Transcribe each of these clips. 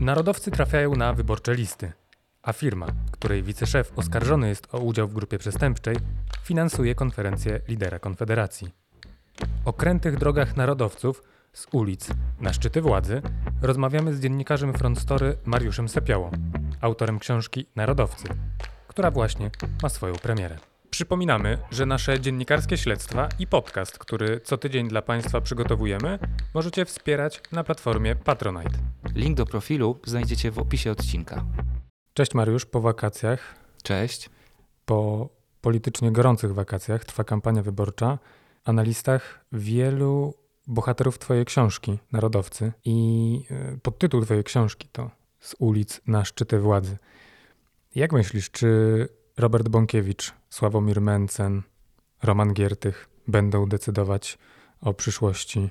Narodowcy trafiają na wyborcze listy, a firma, której wiceszef oskarżony jest o udział w grupie przestępczej, finansuje konferencję lidera Konfederacji. O krętych drogach narodowców z ulic na szczyty władzy rozmawiamy z dziennikarzem Front Story Mariuszem Sepiałą, autorem książki Narodowcy, która właśnie ma swoją premierę. Przypominamy, że nasze dziennikarskie śledztwa i podcast, który co tydzień dla Państwa przygotowujemy, możecie wspierać na platformie Patronite. Link do profilu znajdziecie w opisie odcinka. Cześć Mariusz, po wakacjach, Cześć. po politycznie gorących wakacjach trwa kampania wyborcza, a na listach wielu bohaterów Twojej książki, Narodowcy, i e, podtytuł Twojej książki to Z ulic na szczyty władzy. Jak myślisz, czy Robert Bąkiewicz, Sławomir Mencen, Roman Giertych będą decydować o przyszłości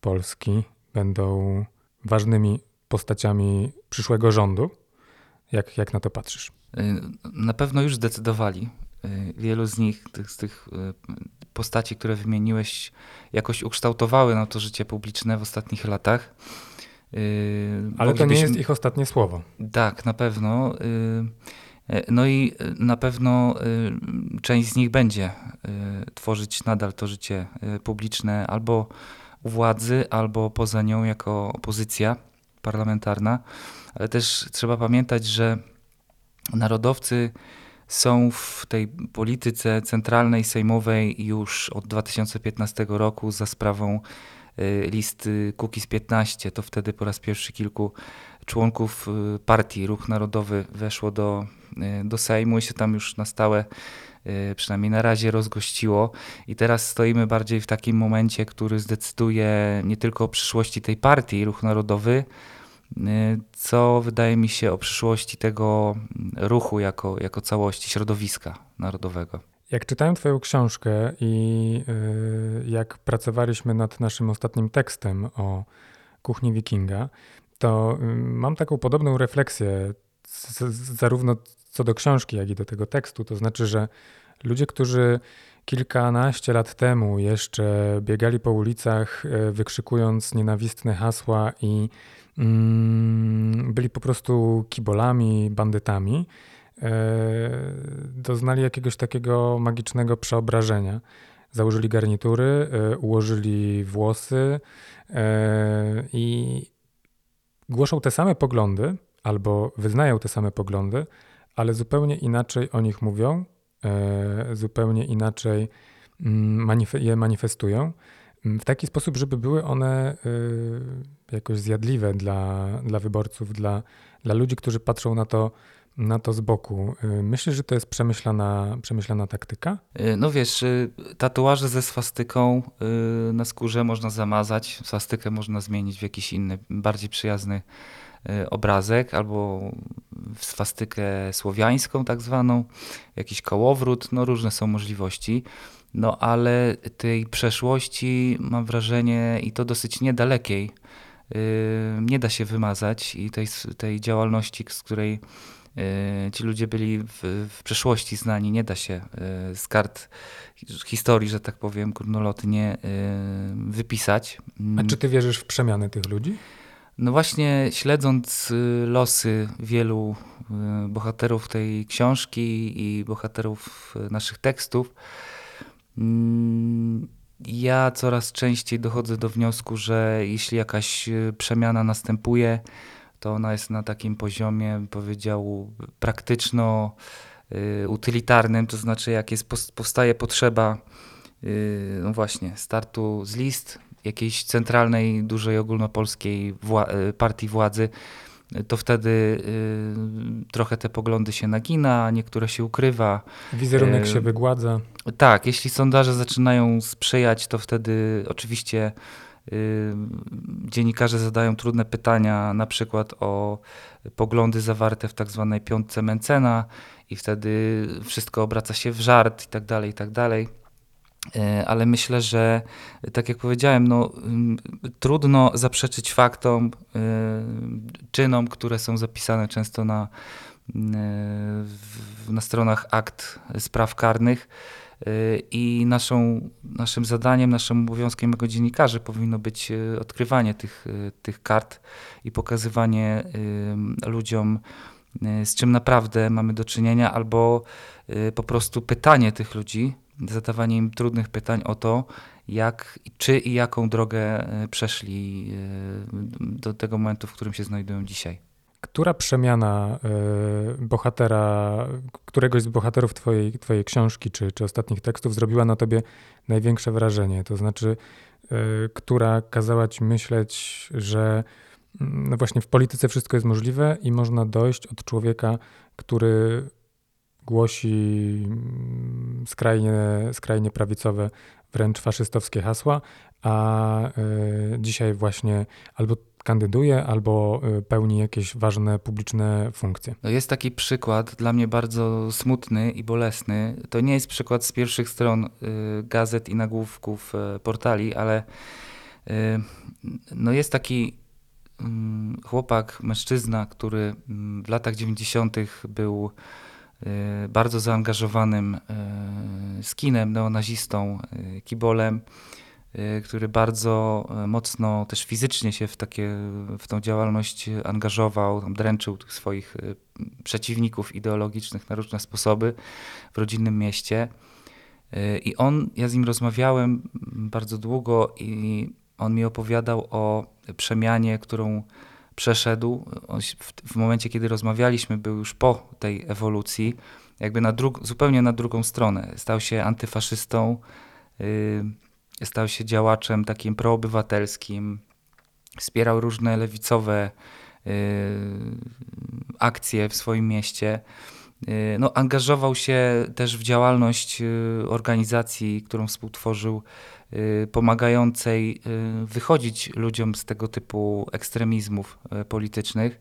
Polski, będą ważnymi postaciami przyszłego rządu? Jak, jak na to patrzysz? Y, Na pewno już zdecydowali. Y, Wielu z nich, tych, z tych y, postaci, które wymieniłeś, jakoś ukształtowały na to życie publiczne w ostatnich latach. Ale to nie moglibyśmy- jest ich ostatnie słowo. Tak, na pewno. Y, No i y, na pewno y, część z nich będzie tworzyć nadal to życie publiczne albo u władzy, albo poza nią jako opozycja parlamentarna. Ale też trzeba pamiętać, że narodowcy są w tej polityce centralnej, sejmowej już od 2015 roku za sprawą listy Kukiz 15. To wtedy po raz pierwszy kilku członków y, partii Ruch Narodowy weszło do, y, do Sejmu i się tam już na stałe, y, przynajmniej na razie, rozgościło. I teraz stoimy bardziej w takim momencie, który zdecyduje nie tylko o przyszłości tej partii Ruch Narodowy, co wydaje mi się o przyszłości tego ruchu jako, jako całości, środowiska narodowego. Jak czytałem Twoją książkę i jak pracowaliśmy nad naszym ostatnim tekstem o kuchni Wikinga, to mam taką podobną refleksję, zarówno co do książki, jak i do tego tekstu. To znaczy, że ludzie, którzy kilkanaście lat temu jeszcze biegali po ulicach, y, wykrzykując nienawistne hasła i mm, byli po prostu kibolami, bandytami, e, doznali jakiegoś takiego magicznego przeobrażenia. Założyli garnitury, e, ułożyli włosy e, i głoszą te same poglądy albo wyznają te same poglądy, ale zupełnie inaczej o nich mówią, e, zupełnie inaczej mm, je manifestują. mm, W taki sposób, żeby były one y, jakoś zjadliwe dla, dla wyborców, dla, dla ludzi, którzy patrzą na to, na to z boku. Y, Myślisz, że to jest przemyślana, przemyślana taktyka? Y, No wiesz, y, tatuaże ze swastyką na skórze można zamazać, swastykę można zmienić w jakiś inny, bardziej przyjazny obrazek, albo swastykę słowiańską tak zwaną, jakiś kołowrót, no różne są możliwości. No ale tej przeszłości mam wrażenie i to dosyć niedalekiej nie da się wymazać i tej, tej działalności, z której ci ludzie byli w, w przeszłości znani, nie da się y, z kart historii, że tak powiem, górnolotnie y, wypisać. A czy ty wierzysz w przemiany tych ludzi? No właśnie, śledząc y, losy wielu y, bohaterów tej książki i bohaterów y, naszych tekstów, mm, ja coraz częściej dochodzę do wniosku, że jeśli jakaś przemiana następuje, to ona jest na takim poziomie, powiedział, praktyczno-utylitarnym, to znaczy jak jest, powstaje potrzeba, y, no właśnie, startu z list jakiejś centralnej, dużej ogólnopolskiej wła- y, partii władzy, y, to wtedy y, trochę te poglądy się nagina, niektóre się ukrywa. Wizerunek się wygładza. Tak, jeśli sondaże zaczynają sprzyjać, to wtedy oczywiście y, dziennikarze zadają trudne pytania, na przykład o poglądy zawarte w tak zwanej piątce Mencena i wtedy wszystko obraca się w żart i tak dalej, i tak dalej. E, Ale myślę, że tak jak powiedziałem, no, trudno zaprzeczyć faktom, y, czynom, które są zapisane często na, w- na stronach akt spraw karnych. I naszą, naszym zadaniem, naszym obowiązkiem jako dziennikarzy powinno być odkrywanie tych, tych kart i pokazywanie ludziom, z czym naprawdę mamy do czynienia, albo po prostu pytanie tych ludzi, zadawanie im trudnych pytań o to, jak, czy i jaką drogę przeszli do tego momentu, w którym się znajdują dzisiaj. Która przemiana y, bohatera, któregoś z bohaterów twojej, twojej książki czy, czy ostatnich tekstów zrobiła na tobie największe wrażenie? To znaczy, y, która kazała ci myśleć, że mm, no właśnie w polityce wszystko jest możliwe i można dojść od człowieka, który głosi mm, skrajnie, skrajnie prawicowe, wręcz faszystowskie hasła, a y, dzisiaj właśnie albo kandyduje albo y, pełni jakieś ważne publiczne funkcje. No jest taki przykład dla mnie bardzo smutny i bolesny. To nie jest przykład z pierwszych stron y, gazet i nagłówków y, portali, ale no jest taki mm, chłopak, mężczyzna, który mm, w latach 90. był bardzo zaangażowanym skinem, neonazistą, kibolem który bardzo y, mocno też fizycznie się w, takie, w tą działalność angażował, dręczył tych swoich y, przeciwników ideologicznych na różne sposoby w rodzinnym mieście. I on, ja z nim rozmawiałem bardzo długo i on mi opowiadał o przemianie, którą przeszedł. W, momencie, kiedy rozmawialiśmy, był już po tej ewolucji, jakby na zupełnie na drugą stronę. Stał się antyfaszystą, Stał się działaczem takim proobywatelskim, wspierał różne lewicowe y, akcje w swoim mieście. Y, no, angażował się też w działalność y, organizacji, którą współtworzył, pomagającej wychodzić ludziom z tego typu ekstremizmów politycznych.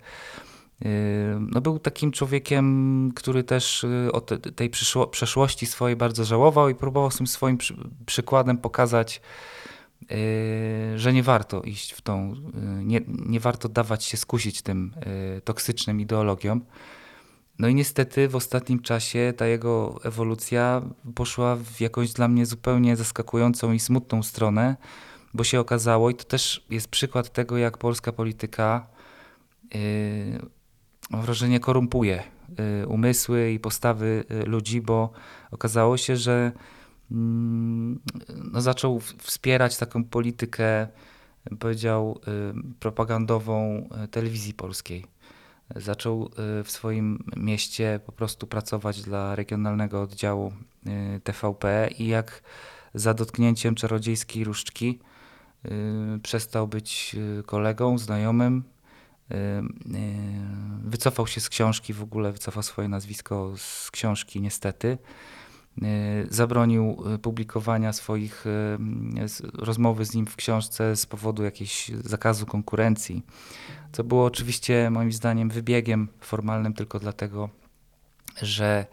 No był takim człowiekiem, który też y, o tej przeszłości swojej bardzo żałował i próbował tym swoim przykładem pokazać, y, że nie warto iść w tą, y, nie, nie warto dawać się skusić tym toksycznym ideologiom. No i niestety w ostatnim czasie ta jego ewolucja poszła w jakąś dla mnie zupełnie zaskakującą i smutną stronę, bo się okazało, i to też jest przykład tego, jak polska polityka mam wrażenie, korumpuje y, umysły i postawy y, ludzi, bo okazało się, że mm, no, zaczął wspierać taką politykę, powiedział, y, propagandową telewizji polskiej. Zaczął w swoim mieście po prostu pracować dla regionalnego oddziału TVP i jak za dotknięciem czarodziejskiej różdżki przestał być kolegą, znajomym, Wycofał się z książki, w ogóle wycofał swoje nazwisko z książki, niestety. Zabronił y, publikowania swoich rozmowy z nim w książce z powodu jakiegoś zakazu konkurencji, co było oczywiście moim zdaniem wybiegiem formalnym tylko dlatego, że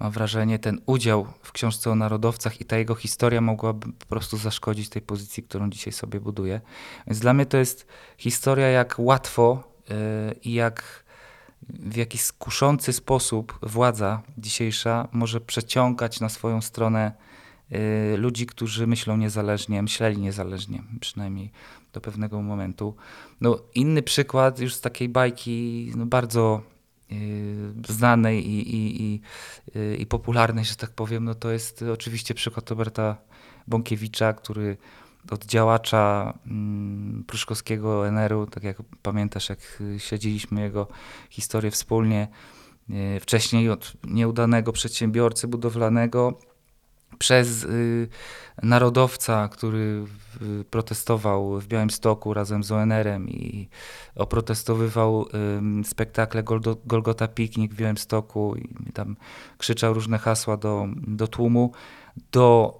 mam wrażenie, ten udział w książce o narodowcach i ta jego historia mogłaby po prostu zaszkodzić tej pozycji, którą dzisiaj sobie buduje. Więc dla mnie to jest historia, jak łatwo i jak w jakiś skuszący sposób władza dzisiejsza może przeciągać na swoją stronę y, ludzi, którzy myślą niezależnie, myśleli niezależnie, przynajmniej do pewnego momentu. No, inny przykład już z takiej bajki no, bardzo y, znanej i, i, i, i popularnej, że tak powiem, no to jest oczywiście przykład Roberta Bąkiewicza, który od działacza mm, pruszkowskiego NR-u, tak jak pamiętasz, jak śledziliśmy jego historię wspólnie, e, wcześniej od nieudanego przedsiębiorcy budowlanego, przez y, narodowca, który protestował w Białymstoku razem z ONR-em i oprotestowywał spektakle Golgota Piknik w Białymstoku i tam krzyczał różne hasła do, do tłumu, do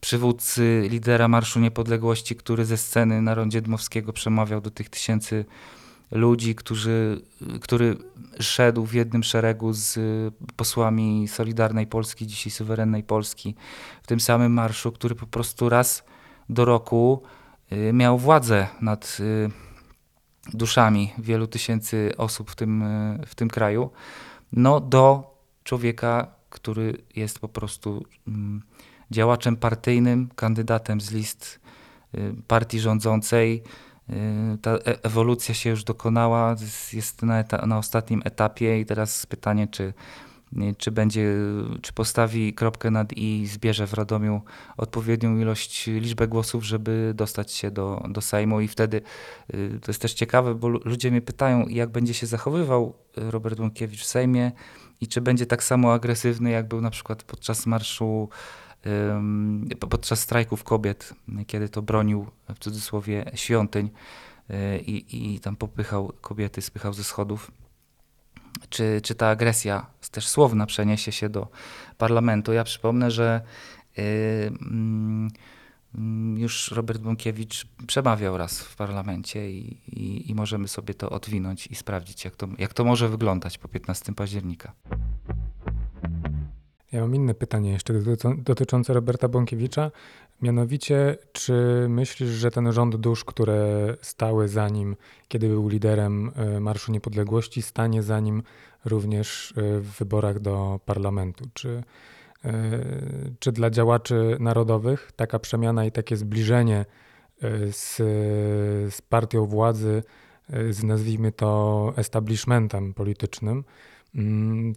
przywódcy, lidera Marszu Niepodległości, który ze sceny na rondzie Dmowskiego przemawiał do tych tysięcy ludzi, którzy, który szedł w jednym szeregu z posłami Solidarnej Polski, dzisiaj suwerennej Polski, w tym samym marszu, który po prostu raz do roku y, miał władzę nad y, duszami wielu tysięcy osób w tym, y, w tym kraju, no do człowieka, który jest po prostu mm, działaczem partyjnym, kandydatem z list partii rządzącej. Ta e, ewolucja się już dokonała, jest na, na ostatnim etapie i teraz pytanie, czy czy będzie, czy postawi kropkę nad i zbierze w Radomiu odpowiednią ilość, liczbę głosów, żeby dostać się do, do Sejmu i wtedy y, to jest też ciekawe, bo ludzie mnie pytają, jak będzie się zachowywał Robert Łąkiewicz w Sejmie i czy będzie tak samo agresywny, jak był na przykład podczas marszu podczas strajków kobiet, kiedy to bronił w cudzysłowie świątyń y, i, i tam popychał kobiety, spychał ze schodów czy, czy ta agresja, też słowna, przeniesie się do parlamentu. Ja przypomnę, że yy, yy, już Robert Bąkiewicz przemawiał raz w parlamencie i, i, i, możemy sobie to odwinąć i sprawdzić, jak to, jak to może wyglądać po 15 października. Ja mam inne pytanie jeszcze dotyczące Roberta Bąkiewicza. Mianowicie, czy myślisz, że ten rząd dusz, które stały za nim, kiedy był liderem e, Marszu Niepodległości, stanie za nim również e, w wyborach do parlamentu? Czy, e, czy dla działaczy narodowych taka przemiana i takie zbliżenie z, z partią władzy, z nazwijmy to establishmentem politycznym,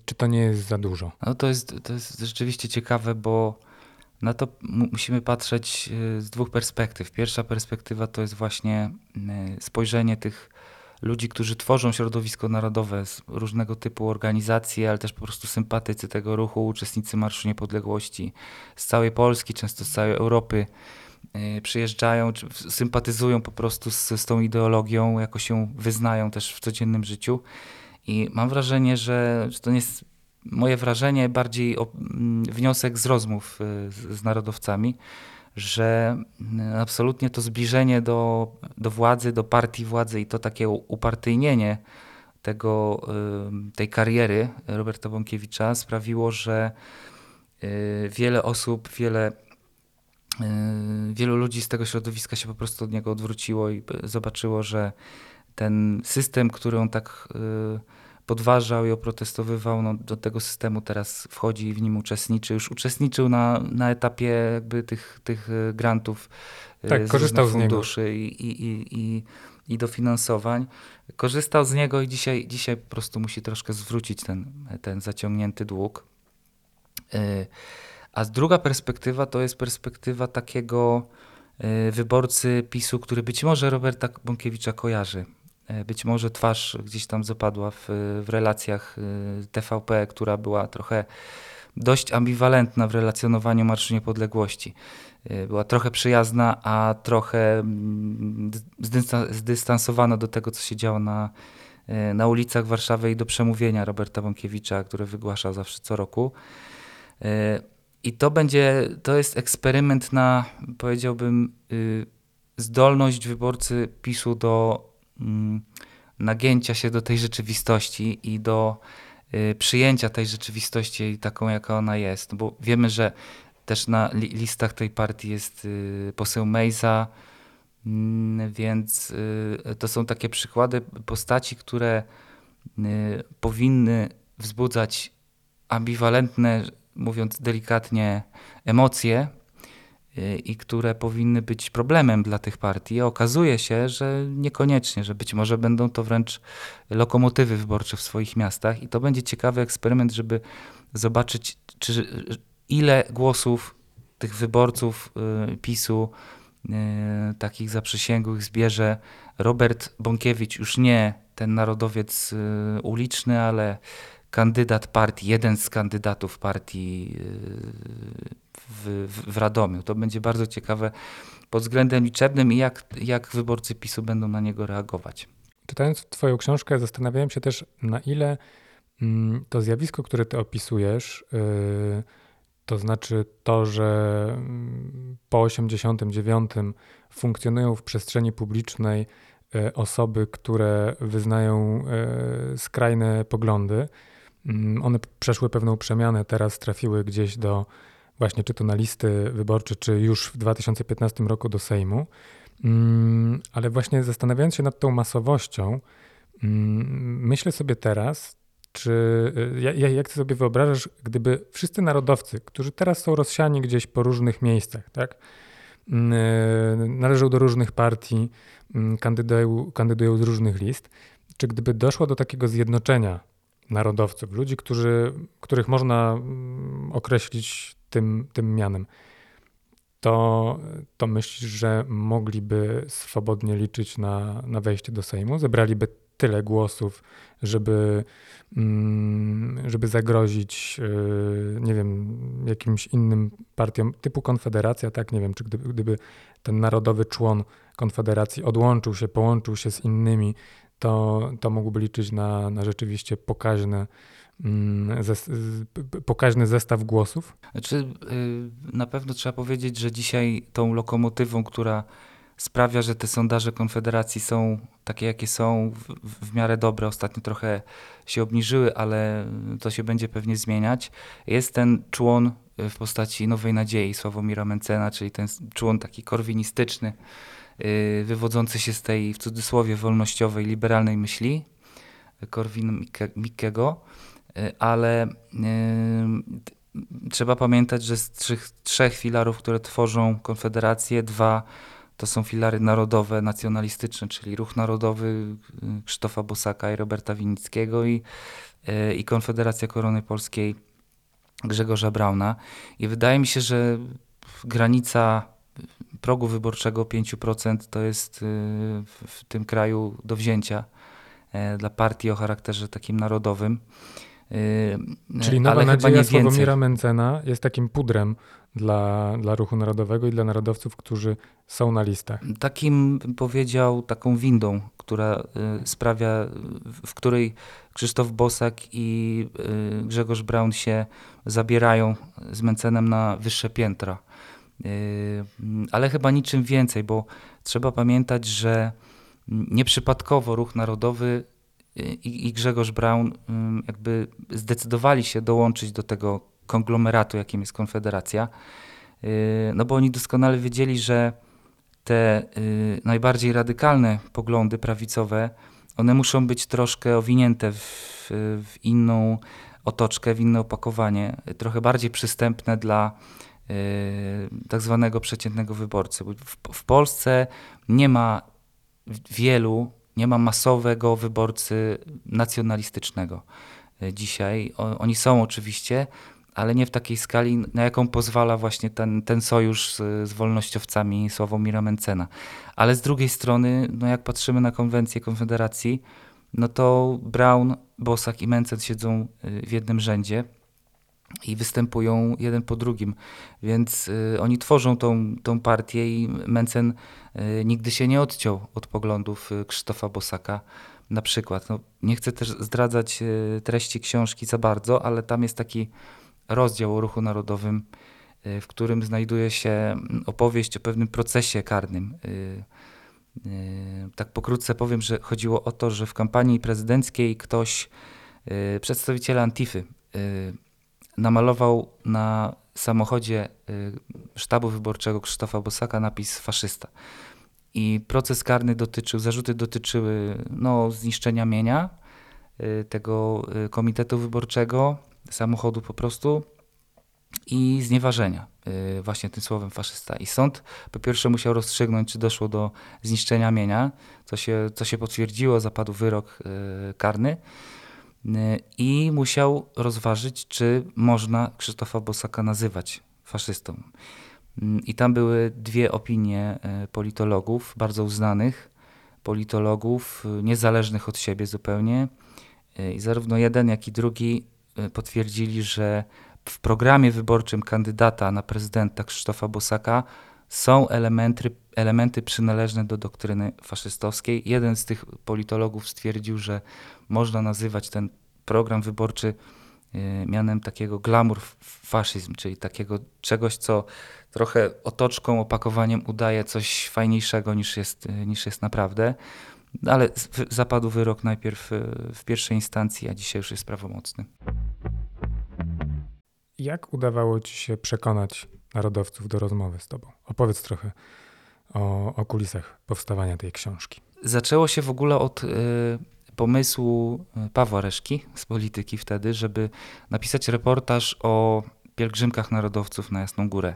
czy to nie jest za dużo? No to jest, to jest rzeczywiście ciekawe, bo na to musimy patrzeć y, z dwóch perspektyw. Pierwsza perspektywa to jest właśnie y, spojrzenie tych ludzi, którzy tworzą środowisko narodowe, różnego typu organizacje, ale też po prostu sympatycy tego ruchu, uczestnicy Marszu Niepodległości z całej Polski, często z całej Europy y, przyjeżdżają, sympatyzują po prostu z, z tą ideologią, jako się wyznają też w codziennym życiu. I mam wrażenie, że to nie jest moje wrażenie, bardziej o, mm, wniosek z rozmów y, z, z narodowcami, że y, absolutnie to zbliżenie do, do władzy, do partii władzy i to takie upartyjnienie tego, y, tej kariery Roberta Bąkiewicza sprawiło, że wiele osób, wiele, wielu ludzi z tego środowiska się po prostu od niego odwróciło i zobaczyło, że ten system, który on tak podważał i oprotestowywał, no, do tego systemu teraz wchodzi i w nim uczestniczy. Już uczestniczył na, na etapie jakby tych, tych e, grantów e, tak, z korzystał z funduszy i, i, i, i, i dofinansowań. Korzystał z niego i dzisiaj, dzisiaj po prostu musi troszkę zwrócić ten, ten zaciągnięty dług. A druga perspektywa to jest perspektywa takiego wyborcy PiSu, który być może Roberta Bąkiewicza kojarzy być może twarz gdzieś tam zapadła w, w relacjach e, TVP, która była trochę dość ambiwalentna w relacjonowaniu Marszu Niepodległości. E, była trochę przyjazna, a trochę mm, zdystansowana do tego, co się działo na, na ulicach Warszawy i do przemówienia Roberta Bąkiewicza, które wygłaszał zawsze co roku. I to będzie, to jest eksperyment na, powiedziałbym, y, zdolność wyborcy PiSu do nagięcia się do tej rzeczywistości i do y, przyjęcia tej rzeczywistości taką, jaka ona jest. Bo wiemy, że też na listach tej partii jest y, poseł Mejza, mm, więc y, to są takie przykłady postaci, które powinny wzbudzać ambiwalentne, mówiąc delikatnie, emocje i które powinny być problemem dla tych partii. Okazuje się, że niekoniecznie, że być może będą to wręcz lokomotywy wyborcze w swoich miastach i to będzie ciekawy eksperyment, żeby zobaczyć, czy, ile głosów tych wyborców y, PiSu, y, takich zaprzysięgłych, zbierze Robert Bąkiewicz, już nie ten narodowiec uliczny, ale kandydat partii, jeden z kandydatów partii w, w Radomiu. To będzie bardzo ciekawe pod względem liczebnym i jak, jak wyborcy PiSu będą na niego reagować. Czytając Twoją książkę, zastanawiałem się też, na ile mm, to zjawisko, które Ty opisujesz, yy, to znaczy to, że mm, po 89 funkcjonują w przestrzeni publicznej yy, osoby, które wyznają yy, skrajne poglądy. Mm, one przeszły pewną przemianę, teraz trafiły gdzieś do właśnie czy to na listy wyborcze, czy już w 2015 roku do Sejmu. Mm, ale właśnie zastanawiając się nad tą masowością, mm, myślę sobie teraz, Czy jak, jak ty sobie wyobrażasz, gdyby wszyscy narodowcy, którzy teraz są rozsiani gdzieś po różnych miejscach, tak? Mm, należą do różnych partii, kandydują, kandydują z różnych list, czy gdyby doszło do takiego zjednoczenia narodowców, ludzi, którzy, których można mm, określić tym, tym mianem, to, to myślisz, że mogliby swobodnie liczyć na, na wejście do Sejmu? Zebraliby tyle głosów, żeby, mm, żeby zagrozić, y, nie wiem, jakimś innym partiom typu Konfederacja, tak? Nie wiem, czy gdyby, gdyby ten narodowy człon Konfederacji odłączył się, połączył się z innymi, to, to mógłby liczyć na, na rzeczywiście pokaźne, mm, pokaźny zestaw głosów? Znaczy, y, na pewno trzeba powiedzieć, że dzisiaj tą lokomotywą, która sprawia, że te sondaże Konfederacji są takie, jakie są, w, w, miarę dobre. Ostatnio trochę się obniżyły, ale to się będzie pewnie zmieniać. Jest ten człon w postaci Nowej Nadziei Sławomira Mencena, czyli ten człon taki korwinistyczny, wywodzący się z tej w cudzysłowie wolnościowej, liberalnej myśli Korwin Mikkego, y, ale y, trzeba pamiętać, że z trzech, trzech filarów, które tworzą Konfederację, dwa to są filary narodowe, nacjonalistyczne, czyli Ruch Narodowy Krzysztofa Bosaka i Roberta Winnickiego i, i Konfederacja Korony Polskiej Grzegorza Brauna. I wydaje mi się, że granica progu wyborczego 5% to jest y, w tym kraju do wzięcia e, dla partii o charakterze takim narodowym. Y, Czyli Nowa Ale Nadzieja Sławomira Mencena jest takim pudrem dla, dla ruchu narodowego i dla narodowców, którzy są na listach. Takim, bym powiedział, taką windą, która y, sprawia, w której Krzysztof Bosak i Grzegorz Braun się zabierają z Mencenem na wyższe piętra. Ale chyba niczym więcej, bo trzeba pamiętać, że nieprzypadkowo ruch narodowy i, Grzegorz Braun jakby zdecydowali się dołączyć do tego konglomeratu, jakim jest Konfederacja, yy, no bo oni doskonale wiedzieli, że te najbardziej radykalne poglądy prawicowe, one muszą być troszkę owinięte w, w inną otoczkę, w inne opakowanie, trochę bardziej przystępne dla Y, tak zwanego przeciętnego wyborcy. W, w Polsce nie ma wielu, nie ma masowego wyborcy nacjonalistycznego y, dzisiaj. O, oni są oczywiście, ale nie w takiej skali, na jaką pozwala właśnie ten, ten sojusz z, z wolnościowcami Sławomira Mencena. Ale z drugiej strony, no jak patrzymy na konwencję Konfederacji, no to Brown, Bosak i Mencen siedzą y, w jednym rzędzie i występują jeden po drugim. Więc y, oni tworzą tą, tą partię i Mencen y, nigdy się nie odciął od poglądów y, Krzysztofa Bosaka. Na przykład, no, nie chcę też zdradzać y, treści książki za bardzo, ale tam jest taki rozdział o ruchu narodowym, y, w którym znajduje się mm, opowieść o pewnym procesie karnym. Tak pokrótce powiem, że chodziło o to, że w kampanii prezydenckiej ktoś, przedstawiciele Antify, namalował na samochodzie y, sztabu wyborczego Krzysztofa Bosaka napis faszysta. I proces karny dotyczył, zarzuty dotyczyły no, zniszczenia mienia y, tego y, komitetu wyborczego, samochodu po prostu i znieważenia właśnie tym słowem faszysta. I sąd po pierwsze musiał rozstrzygnąć, czy doszło do zniszczenia mienia, co się, co się potwierdziło, zapadł wyrok karny i musiał rozważyć, czy można Krzysztofa Bosaka nazywać faszystą. I tam były dwie opinie e, politologów, bardzo uznanych politologów, e, niezależnych od siebie zupełnie. E, I zarówno jeden, jak i drugi potwierdzili, że w programie wyborczym kandydata na prezydenta Krzysztofa Bosaka są elementy, elementy przynależne do doktryny faszystowskiej. Jeden z tych politologów stwierdził, że można nazywać ten program wyborczy e, mianem takiego glamour faszyzm, czyli takiego czegoś, co trochę otoczką, opakowaniem udaje coś fajniejszego niż jest, e, niż jest naprawdę. Ale zapadł wyrok najpierw e, w pierwszej instancji, a dzisiaj już jest prawomocny. Jak udawało ci się przekonać narodowców do rozmowy z tobą? Opowiedz trochę o, o kulisach powstawania tej książki. Zaczęło się w ogóle od pomysłu Pawła Reszki z polityki wtedy, żeby napisać reportaż o pielgrzymkach narodowców na Jasną Górę.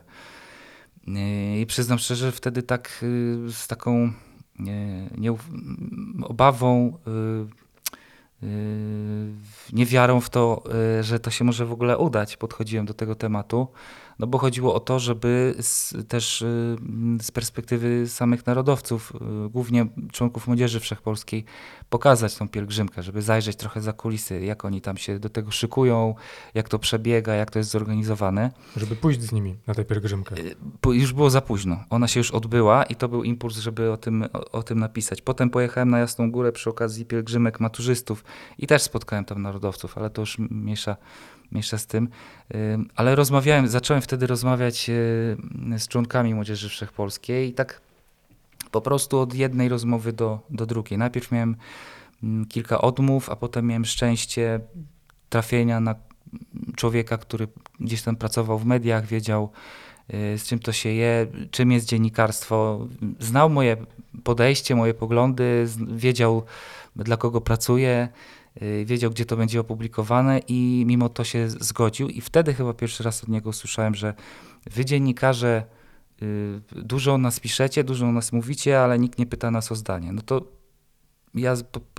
I przyznam szczerze, wtedy tak z taką nie, obawą niewiarą w to, y, że to się może w ogóle udać, podchodziłem do tego tematu no bo chodziło o to, żeby z, też y, z perspektywy samych narodowców, y, głównie członków Młodzieży Wszechpolskiej, pokazać tą pielgrzymkę, żeby zajrzeć trochę za kulisy, jak oni tam się do tego szykują, jak to przebiega, jak to jest zorganizowane. Żeby pójść z nimi na tę pielgrzymkę. Y, już było za późno. Ona się już odbyła i to był impuls, żeby o tym, o, o tym napisać. Potem pojechałem na Jasną Górę przy okazji pielgrzymek maturzystów i też spotkałem tam narodowców, ale to już mniejsza mniejsza z tym. Ale rozmawiałem, zacząłem wtedy rozmawiać z członkami Młodzieży Wszechpolskiej i tak po prostu od jednej rozmowy do, do drugiej. Najpierw miałem kilka odmów, a potem miałem szczęście trafienia na człowieka, który gdzieś tam pracował w mediach, wiedział y, z czym to się je, czym jest dziennikarstwo, znał moje podejście, moje poglądy, wiedział dla kogo pracuję, Y, wiedział, gdzie to będzie opublikowane i mimo to się zgodził. I wtedy chyba pierwszy raz od niego usłyszałem, że wy dziennikarze y, dużo o nas piszecie, dużo o nas mówicie, ale nikt nie pyta nas o zdanie. No to ja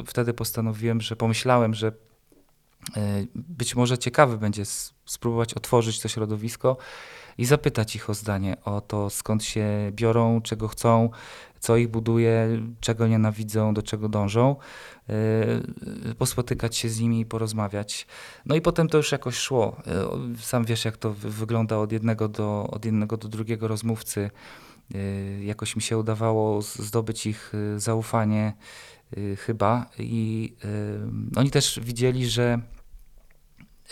wtedy postanowiłem, że pomyślałem, że y, być może ciekawy będzie spróbować otworzyć to środowisko i zapytać ich o zdanie, o to skąd się biorą, czego chcą, co ich buduje, czego nienawidzą, do czego dążą, yy, pospotykać się z nimi i porozmawiać. No i potem to już jakoś szło. Yy, sam wiesz, jak to wygląda od jednego do, od jednego do drugiego rozmówcy. Yy, jakoś mi się udawało zdobyć ich zaufanie chyba i oni też widzieli, że,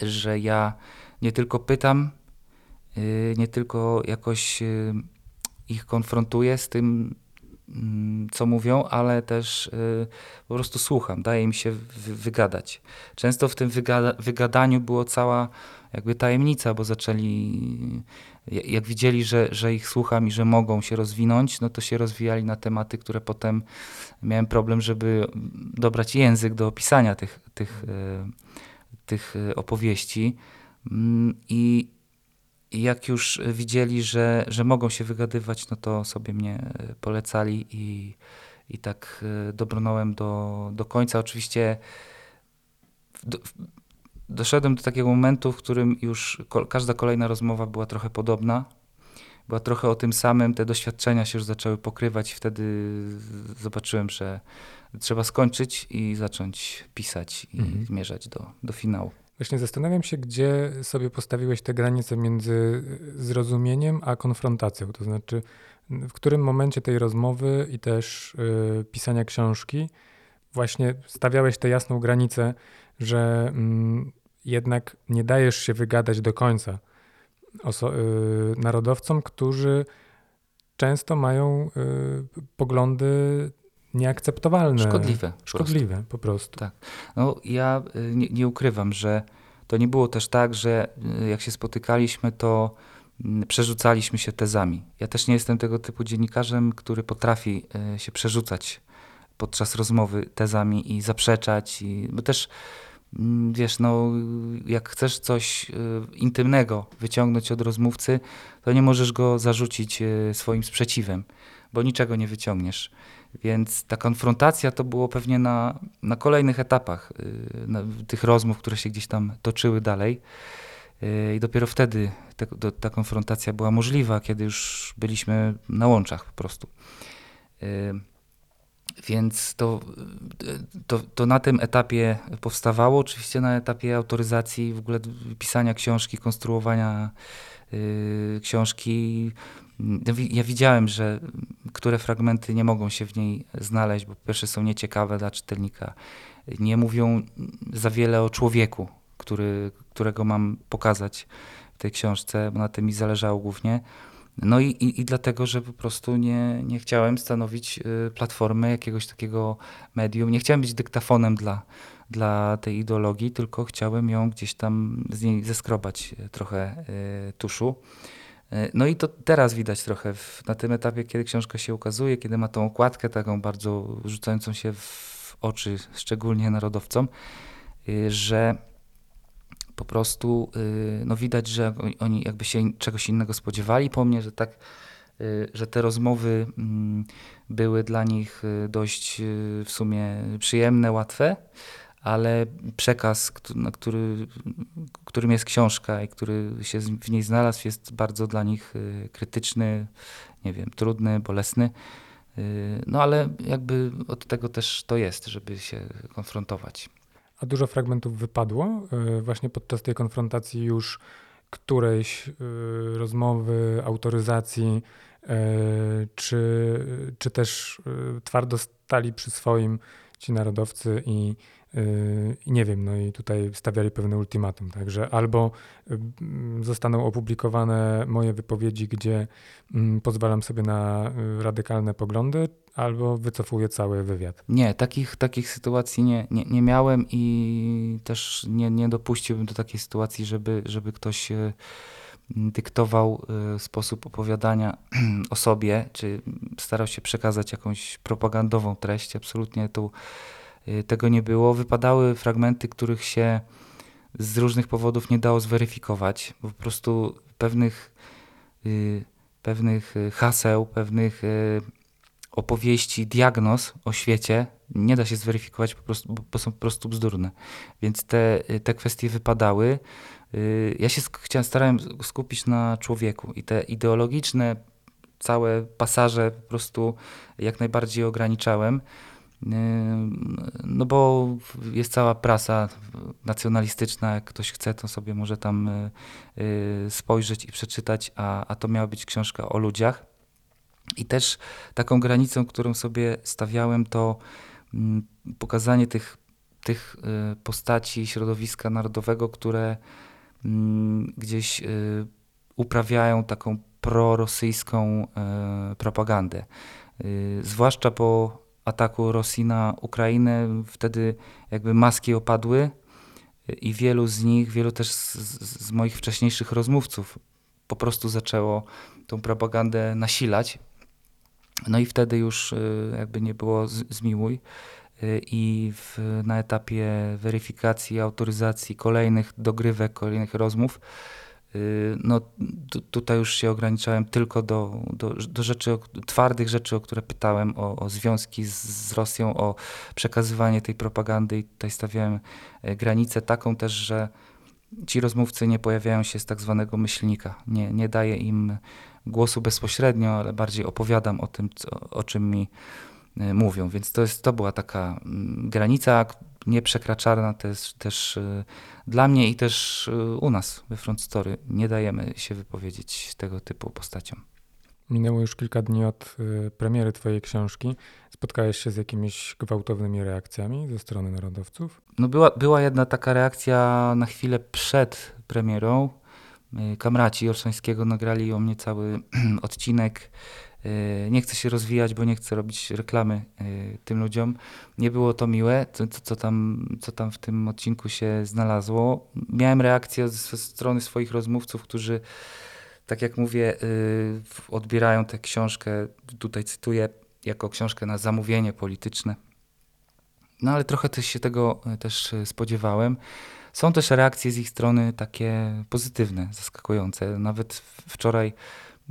że ja nie tylko pytam, nie tylko jakoś ich konfrontuję z tym, co mówią, ale też y, po prostu słucham, daje mi się wygadać. Często w tym wygada wygadaniu było cała jakby tajemnica, bo zaczęli, jak widzieli, że, że ich słucham i że mogą się rozwinąć, no to się rozwijali na tematy, które potem miałem problem, żeby dobrać język do opisania tych, tych, y, tych y, opowieści. Mm, I, i jak już widzieli, że, że mogą się wygadywać, no to sobie mnie e, polecali i, i tak e, dobronąłem do, do końca. Oczywiście do, doszedłem do takiego momentu, w którym już każda kolejna rozmowa była trochę podobna. Była trochę o tym samym, te doświadczenia się już zaczęły pokrywać i wtedy zobaczyłem, że trzeba skończyć i zacząć pisać i mhm. zmierzać do, do finału. Właśnie zastanawiam się, gdzie sobie postawiłeś te granice między zrozumieniem a konfrontacją. To znaczy, w którym momencie tej rozmowy i też y, pisania książki właśnie stawiałeś tę jasną granicę, że y, jednak nie dajesz się wygadać do końca oso- y, narodowcom, którzy często mają y, poglądy nieakceptowalne. Szkodliwe. Szkodliwe po prostu. Tak. No, ja y, nie, nie, ukrywam, że to nie było też tak, że y, jak się spotykaliśmy, to mm, przerzucaliśmy się tezami. Ja też nie jestem tego typu dziennikarzem, który potrafi y, się przerzucać podczas rozmowy tezami i zaprzeczać, i, bo też mm, wiesz, no, jak chcesz coś intymnego wyciągnąć od rozmówcy, to nie możesz go zarzucić swoim sprzeciwem, bo niczego nie wyciągniesz. Więc ta konfrontacja to było pewnie na, na kolejnych etapach y, na, tych rozmów, które się gdzieś tam toczyły dalej. Y, I dopiero wtedy te, do, ta konfrontacja była możliwa, kiedy już byliśmy na łączach po prostu. Więc to, to, to na tym etapie powstawało. Oczywiście na etapie autoryzacji, w ogóle pisania książki, konstruowania książki ja widziałem, że które fragmenty nie mogą się w niej znaleźć, bo po pierwsze są nieciekawe dla czytelnika. Nie mówią za wiele o człowieku, który, którego mam pokazać w tej książce, bo na tym mi zależało głównie. No i, i, i, dlatego, że po prostu nie, nie chciałem stanowić y, platformy jakiegoś takiego medium. Nie chciałem być dyktafonem dla, dla tej ideologii, tylko chciałem ją gdzieś tam z niej zeskrobać trochę y, tuszu. No i to teraz widać trochę w, na tym etapie, kiedy książka się ukazuje, kiedy ma tą okładkę taką bardzo rzucającą się w oczy, szczególnie narodowcom, y, że po prostu y, no widać, że oni jakby się czegoś innego spodziewali po mnie, że tak, y, że te rozmowy mm, były dla nich dość w sumie przyjemne, łatwe, ale przekaz, który, którym jest książka i który się w niej znalazł, jest bardzo dla nich krytyczny, nie wiem, trudny, bolesny. No ale jakby od tego też to jest, żeby się konfrontować. A dużo fragmentów wypadło y, właśnie podczas tej konfrontacji już którejś y, rozmowy, autoryzacji, y, czy, czy też twardo stali przy swoim ci narodowcy i, i nie wiem, no i tutaj stawiali pewne ultimatum, także albo zostaną opublikowane moje wypowiedzi, gdzie mm, pozwalam sobie na radykalne poglądy, albo wycofuję cały wywiad. Nie, takich, takich sytuacji nie, nie, nie miałem i też nie, nie dopuściłbym do takiej sytuacji, żeby, żeby ktoś dyktował sposób opowiadania o sobie, czy starał się przekazać jakąś propagandową treść. Absolutnie tu tego nie było. Wypadały fragmenty, których się z różnych powodów nie dało zweryfikować, po prostu pewnych, pewnych haseł, pewnych opowieści, diagnoz o świecie nie da się zweryfikować, po prostu, bo są po prostu bzdurne. Więc te, te kwestie wypadały. Y, ja się chciałem, starałem skupić na człowieku i te ideologiczne całe pasaże po prostu jak najbardziej ograniczałem. Y, no bo jest cała prasa nacjonalistyczna, jak ktoś chce, to sobie może tam y, spojrzeć i przeczytać, a, a to miała być książka o ludziach. I też taką granicą, którą sobie stawiałem, to mm, pokazanie tych, tych y, postaci środowiska narodowego, które mm, gdzieś y, uprawiają taką prorosyjską y, propagandę. Zwłaszcza po ataku Rosji na Ukrainę, wtedy jakby maski opadły i wielu z nich, wielu też z, z moich wcześniejszych rozmówców po prostu zaczęło tą propagandę nasilać. No i wtedy już y, jakby nie było zmiłuj. Y, i w, na etapie weryfikacji, autoryzacji kolejnych dogrywek, kolejnych rozmów, no tutaj już się ograniczałem tylko do, do, do rzeczy, twardych rzeczy, o które pytałem, o, o związki z, z, Rosją, o przekazywanie tej propagandy i tutaj stawiałem e, granicę taką też, że ci rozmówcy nie pojawiają się z tak zwanego myślnika, nie, nie daje im głosu bezpośrednio, ale bardziej opowiadam o tym, co, o czym mi e, mówią. Więc to, jest, to była taka mm, granica nieprzekraczalna też, też e, dla mnie i też e, u nas we Front Story. Nie dajemy się wypowiedzieć tego typu postaciom. Minęło już kilka dni od premiery Twojej książki. Spotkałeś się z jakimiś gwałtownymi reakcjami ze strony narodowców? No była, była jedna taka reakcja na chwilę przed premierą. Y, kamraci Olszańskiego nagrali o mnie cały odcinek. Y, nie chcę się rozwijać, bo nie chcę robić reklamy y, tym ludziom. Nie było to miłe, co, co, tam, co tam w tym odcinku się znalazło. Miałem reakcję ze strony swoich rozmówców, którzy, tak jak mówię, odbierają tę książkę, tutaj cytuję, jako książkę na zamówienie polityczne. No ale trochę też się tego też spodziewałem. Są też reakcje z ich strony takie pozytywne, zaskakujące. Nawet wczoraj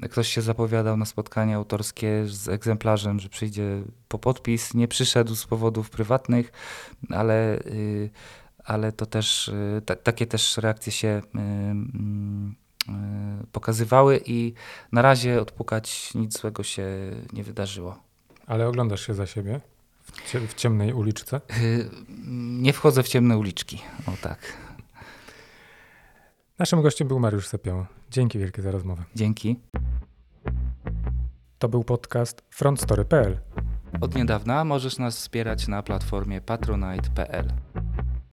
ktoś się zapowiadał na spotkanie autorskie z egzemplarzem, że przyjdzie po podpis. Nie przyszedł z powodów prywatnych, ale, y, ale to też y, takie też reakcje się y, mm, pokazywały i na razie odpukać nic złego się nie wydarzyło. Ale oglądasz się za siebie? W ciemnej uliczce? Nie wchodzę w ciemne uliczki. O tak. Naszym gościem był Mariusz Sepioł. Dzięki wielkie za rozmowę. Dzięki. To był podcast frontstory.pl. Od niedawna możesz nas wspierać na platformie patronite.pl.